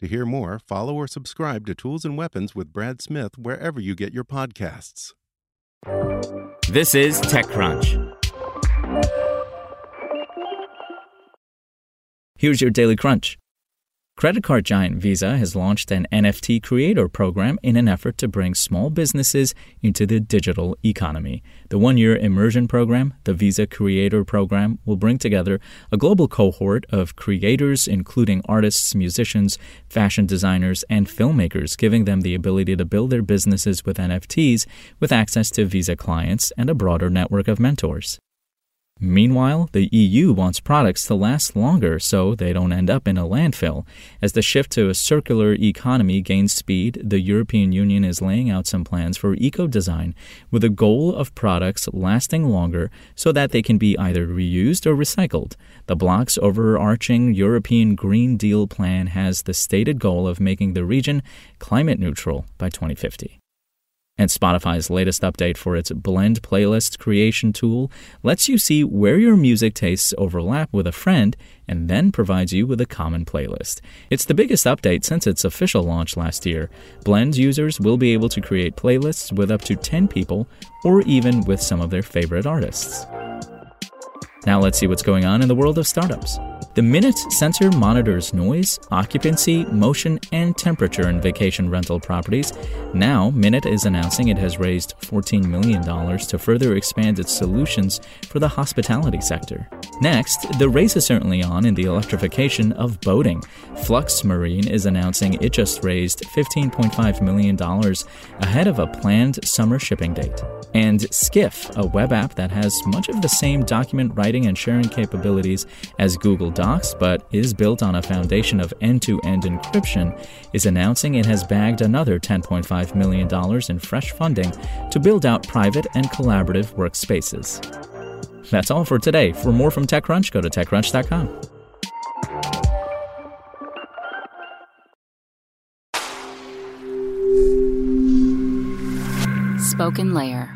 To hear more, follow or subscribe to Tools and Weapons with Brad Smith wherever you get your podcasts. This is TechCrunch. Here's your daily crunch. Credit card giant Visa has launched an NFT creator program in an effort to bring small businesses into the digital economy. The one year immersion program, the Visa Creator Program, will bring together a global cohort of creators, including artists, musicians, fashion designers, and filmmakers, giving them the ability to build their businesses with NFTs with access to Visa clients and a broader network of mentors. Meanwhile, the EU wants products to last longer so they don't end up in a landfill. As the shift to a circular economy gains speed, the European Union is laying out some plans for eco design with a goal of products lasting longer so that they can be either reused or recycled. The bloc's overarching European Green Deal plan has the stated goal of making the region climate neutral by 2050. And Spotify's latest update for its blend playlist creation tool lets you see where your music tastes overlap with a friend and then provides you with a common playlist. It's the biggest update since its official launch last year. Blend users will be able to create playlists with up to 10 people or even with some of their favorite artists. Now let's see what's going on in the world of startups. The Minut sensor monitors noise, occupancy, motion, and temperature in vacation rental properties. Now, Minut is announcing it has raised $14 million to further expand its solutions for the hospitality sector. Next, the race is certainly on in the electrification of boating. Flux Marine is announcing it just raised $15.5 million ahead of a planned summer shipping date. And Skiff, a web app that has much of the same document writing and sharing capabilities as Google Docs but is built on a foundation of end to end encryption, is announcing it has bagged another $10.5 million in fresh funding to build out private and collaborative workspaces. That's all for today. For more from TechCrunch, go to TechCrunch.com. SpokenLayer.